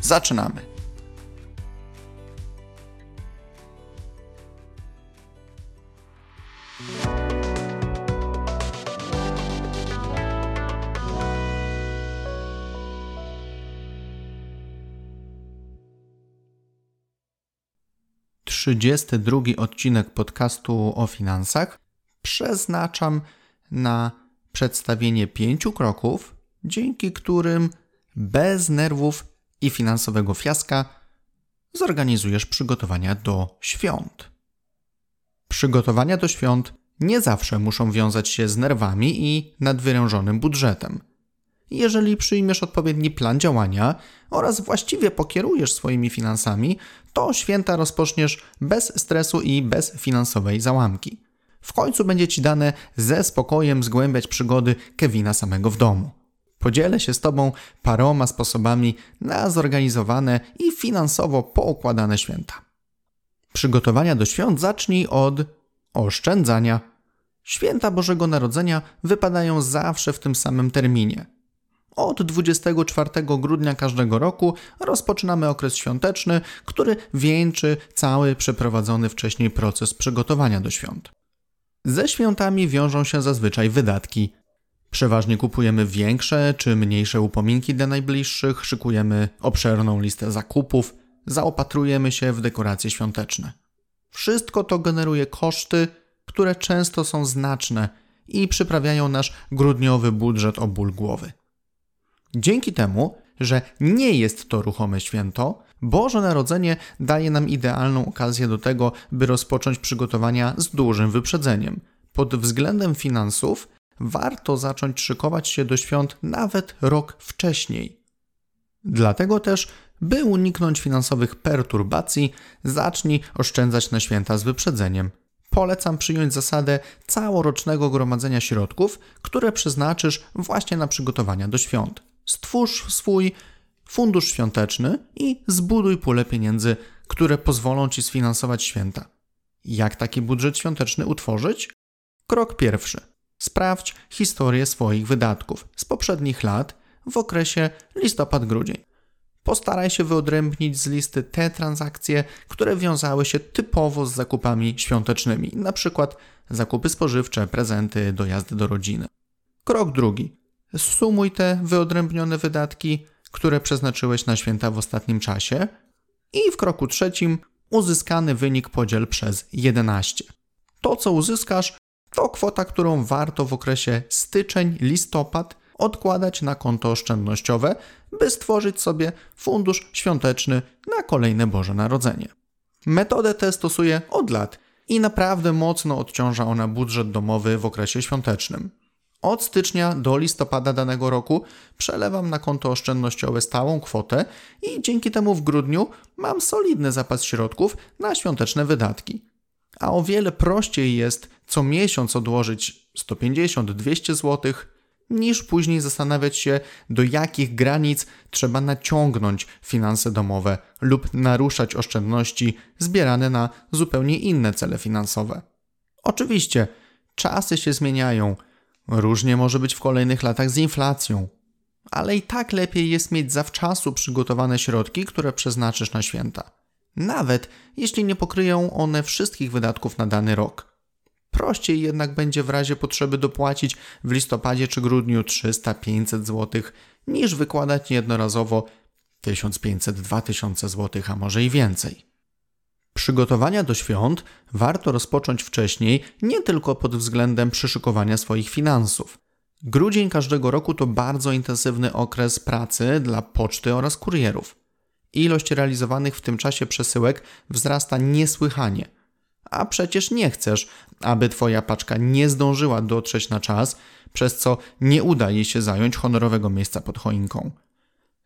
Zaczynamy. Trzydziesty drugi odcinek podcastu o finansach przeznaczam na przedstawienie pięciu kroków, dzięki którym bez nerwów i finansowego fiaska zorganizujesz przygotowania do świąt. Przygotowania do świąt nie zawsze muszą wiązać się z nerwami i nadwyrężonym budżetem. Jeżeli przyjmiesz odpowiedni plan działania oraz właściwie pokierujesz swoimi finansami, to święta rozpoczniesz bez stresu i bez finansowej załamki. W końcu będzie ci dane ze spokojem zgłębiać przygody Kevina samego w domu. Podzielę się z Tobą paroma sposobami na zorganizowane i finansowo poukładane święta. Przygotowania do świąt zacznij od oszczędzania. Święta Bożego Narodzenia wypadają zawsze w tym samym terminie. Od 24 grudnia każdego roku rozpoczynamy okres świąteczny, który wieńczy cały przeprowadzony wcześniej proces przygotowania do świąt. Ze świętami wiążą się zazwyczaj wydatki Przeważnie kupujemy większe czy mniejsze upominki dla najbliższych, szykujemy obszerną listę zakupów, zaopatrujemy się w dekoracje świąteczne. Wszystko to generuje koszty, które często są znaczne i przyprawiają nasz grudniowy budżet o ból głowy. Dzięki temu, że nie jest to ruchome święto, Boże Narodzenie daje nam idealną okazję do tego, by rozpocząć przygotowania z dużym wyprzedzeniem. Pod względem finansów warto zacząć szykować się do świąt nawet rok wcześniej. Dlatego też, by uniknąć finansowych perturbacji, zacznij oszczędzać na święta z wyprzedzeniem. Polecam przyjąć zasadę całorocznego gromadzenia środków, które przeznaczysz właśnie na przygotowania do świąt. Stwórz swój fundusz świąteczny i zbuduj pulę pieniędzy, które pozwolą ci sfinansować święta. Jak taki budżet świąteczny utworzyć? Krok pierwszy. Sprawdź historię swoich wydatków z poprzednich lat w okresie listopad-grudzień. Postaraj się wyodrębnić z listy te transakcje, które wiązały się typowo z zakupami świątecznymi, np. zakupy spożywcze, prezenty, dojazdy do rodziny. Krok drugi. Sumuj te wyodrębnione wydatki, które przeznaczyłeś na święta w ostatnim czasie i w kroku trzecim uzyskany wynik podziel przez 11. To, co uzyskasz, to kwota, którą warto w okresie styczeń-listopad odkładać na konto oszczędnościowe, by stworzyć sobie fundusz świąteczny na kolejne Boże Narodzenie. Metodę tę stosuję od lat i naprawdę mocno odciąża ona budżet domowy w okresie świątecznym. Od stycznia do listopada danego roku przelewam na konto oszczędnościowe stałą kwotę i dzięki temu w grudniu mam solidny zapas środków na świąteczne wydatki a o wiele prościej jest co miesiąc odłożyć 150-200 zł, niż później zastanawiać się, do jakich granic trzeba naciągnąć finanse domowe lub naruszać oszczędności zbierane na zupełnie inne cele finansowe. Oczywiście, czasy się zmieniają, różnie może być w kolejnych latach z inflacją, ale i tak lepiej jest mieć zawczasu przygotowane środki, które przeznaczysz na święta nawet jeśli nie pokryją one wszystkich wydatków na dany rok. Prościej jednak będzie w razie potrzeby dopłacić w listopadzie czy grudniu 300-500 zł, niż wykładać jednorazowo 1500-2000 zł, a może i więcej. Przygotowania do świąt warto rozpocząć wcześniej, nie tylko pod względem przyszykowania swoich finansów. Grudzień każdego roku to bardzo intensywny okres pracy dla poczty oraz kurierów. Ilość realizowanych w tym czasie przesyłek wzrasta niesłychanie. A przecież nie chcesz, aby Twoja paczka nie zdążyła dotrzeć na czas, przez co nie uda jej się zająć honorowego miejsca pod choinką.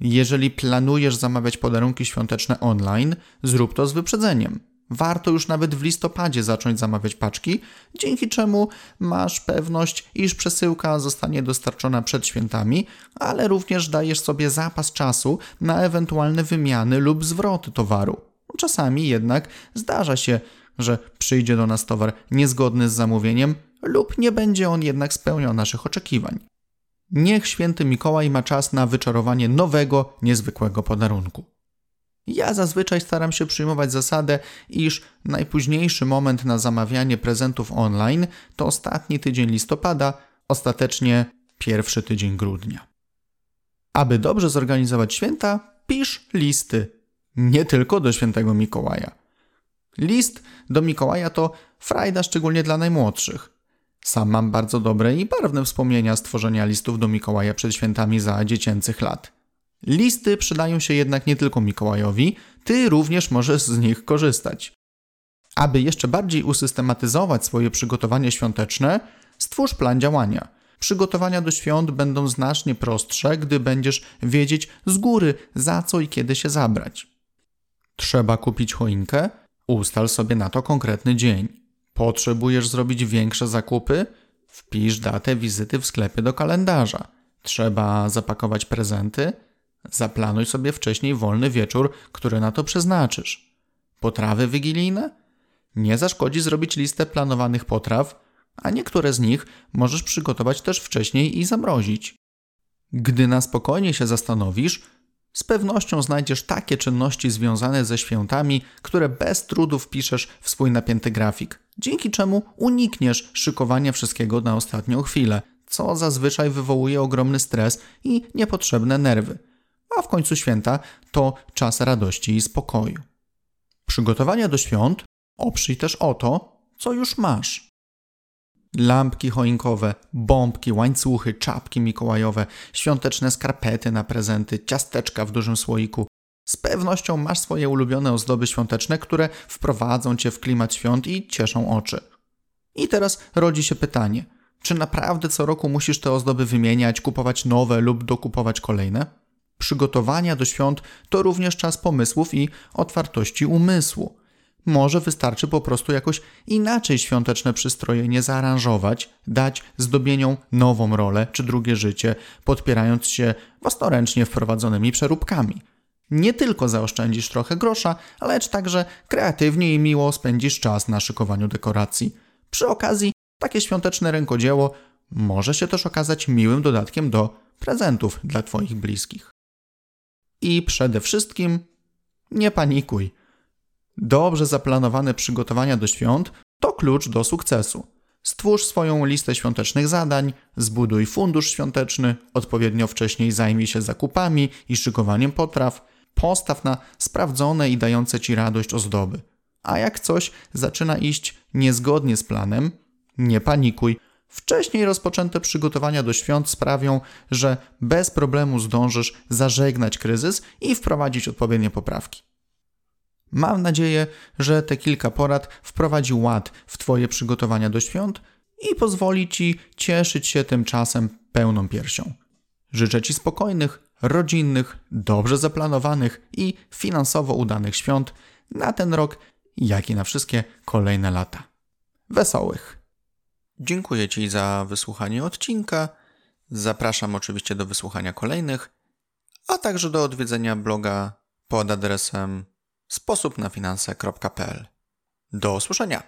Jeżeli planujesz zamawiać podarunki świąteczne online, zrób to z wyprzedzeniem. Warto już nawet w listopadzie zacząć zamawiać paczki, dzięki czemu masz pewność, iż przesyłka zostanie dostarczona przed świętami, ale również dajesz sobie zapas czasu na ewentualne wymiany lub zwroty towaru. Czasami jednak zdarza się, że przyjdzie do nas towar niezgodny z zamówieniem lub nie będzie on jednak spełniał naszych oczekiwań. Niech święty Mikołaj ma czas na wyczarowanie nowego, niezwykłego podarunku. Ja zazwyczaj staram się przyjmować zasadę, iż najpóźniejszy moment na zamawianie prezentów online to ostatni tydzień listopada, ostatecznie pierwszy tydzień grudnia. Aby dobrze zorganizować święta, pisz listy, nie tylko do świętego Mikołaja. List do Mikołaja to frajda szczególnie dla najmłodszych. Sam mam bardzo dobre i barwne wspomnienia z tworzenia listów do Mikołaja przed świętami za dziecięcych lat. Listy przydają się jednak nie tylko Mikołajowi, ty również możesz z nich korzystać. Aby jeszcze bardziej usystematyzować swoje przygotowanie świąteczne, stwórz plan działania. Przygotowania do świąt będą znacznie prostsze, gdy będziesz wiedzieć z góry, za co i kiedy się zabrać. Trzeba kupić choinkę? Ustal sobie na to konkretny dzień. Potrzebujesz zrobić większe zakupy? Wpisz datę wizyty w sklepie do kalendarza. Trzeba zapakować prezenty? Zaplanuj sobie wcześniej wolny wieczór, który na to przeznaczysz. Potrawy wigilijne? Nie zaszkodzi zrobić listę planowanych potraw, a niektóre z nich możesz przygotować też wcześniej i zamrozić. Gdy na spokojnie się zastanowisz, z pewnością znajdziesz takie czynności związane ze świętami, które bez trudu wpiszesz w swój napięty grafik, dzięki czemu unikniesz szykowania wszystkiego na ostatnią chwilę, co zazwyczaj wywołuje ogromny stres i niepotrzebne nerwy. A w końcu święta to czas radości i spokoju. Przygotowania do świąt oprzyj też o to, co już masz. Lampki choinkowe, bombki, łańcuchy, czapki mikołajowe, świąteczne skarpety na prezenty, ciasteczka w dużym słoiku. Z pewnością masz swoje ulubione ozdoby świąteczne, które wprowadzą cię w klimat świąt i cieszą oczy. I teraz rodzi się pytanie: czy naprawdę co roku musisz te ozdoby wymieniać, kupować nowe lub dokupować kolejne? Przygotowania do świąt to również czas pomysłów i otwartości umysłu. Może wystarczy po prostu jakoś inaczej świąteczne przystrojenie zaaranżować, dać zdobieniom nową rolę czy drugie życie, podpierając się własnoręcznie wprowadzonymi przeróbkami. Nie tylko zaoszczędzisz trochę grosza, lecz także kreatywnie i miło spędzisz czas na szykowaniu dekoracji. Przy okazji, takie świąteczne rękodzieło może się też okazać miłym dodatkiem do prezentów dla Twoich bliskich. I przede wszystkim nie panikuj. Dobrze zaplanowane przygotowania do świąt to klucz do sukcesu. Stwórz swoją listę świątecznych zadań, zbuduj fundusz świąteczny, odpowiednio wcześniej zajmij się zakupami i szykowaniem potraw, postaw na sprawdzone i dające ci radość ozdoby. A jak coś zaczyna iść niezgodnie z planem, nie panikuj. Wcześniej rozpoczęte przygotowania do świąt sprawią, że bez problemu zdążysz zażegnać kryzys i wprowadzić odpowiednie poprawki. Mam nadzieję, że te kilka porad wprowadzi ład w Twoje przygotowania do świąt i pozwoli Ci cieszyć się tym czasem pełną piersią. Życzę Ci spokojnych, rodzinnych, dobrze zaplanowanych i finansowo udanych świąt na ten rok, jak i na wszystkie kolejne lata. Wesołych! Dziękuję Ci za wysłuchanie odcinka. Zapraszam oczywiście do wysłuchania kolejnych, a także do odwiedzenia bloga pod adresem sposobnafinanse.pl. Do usłyszenia!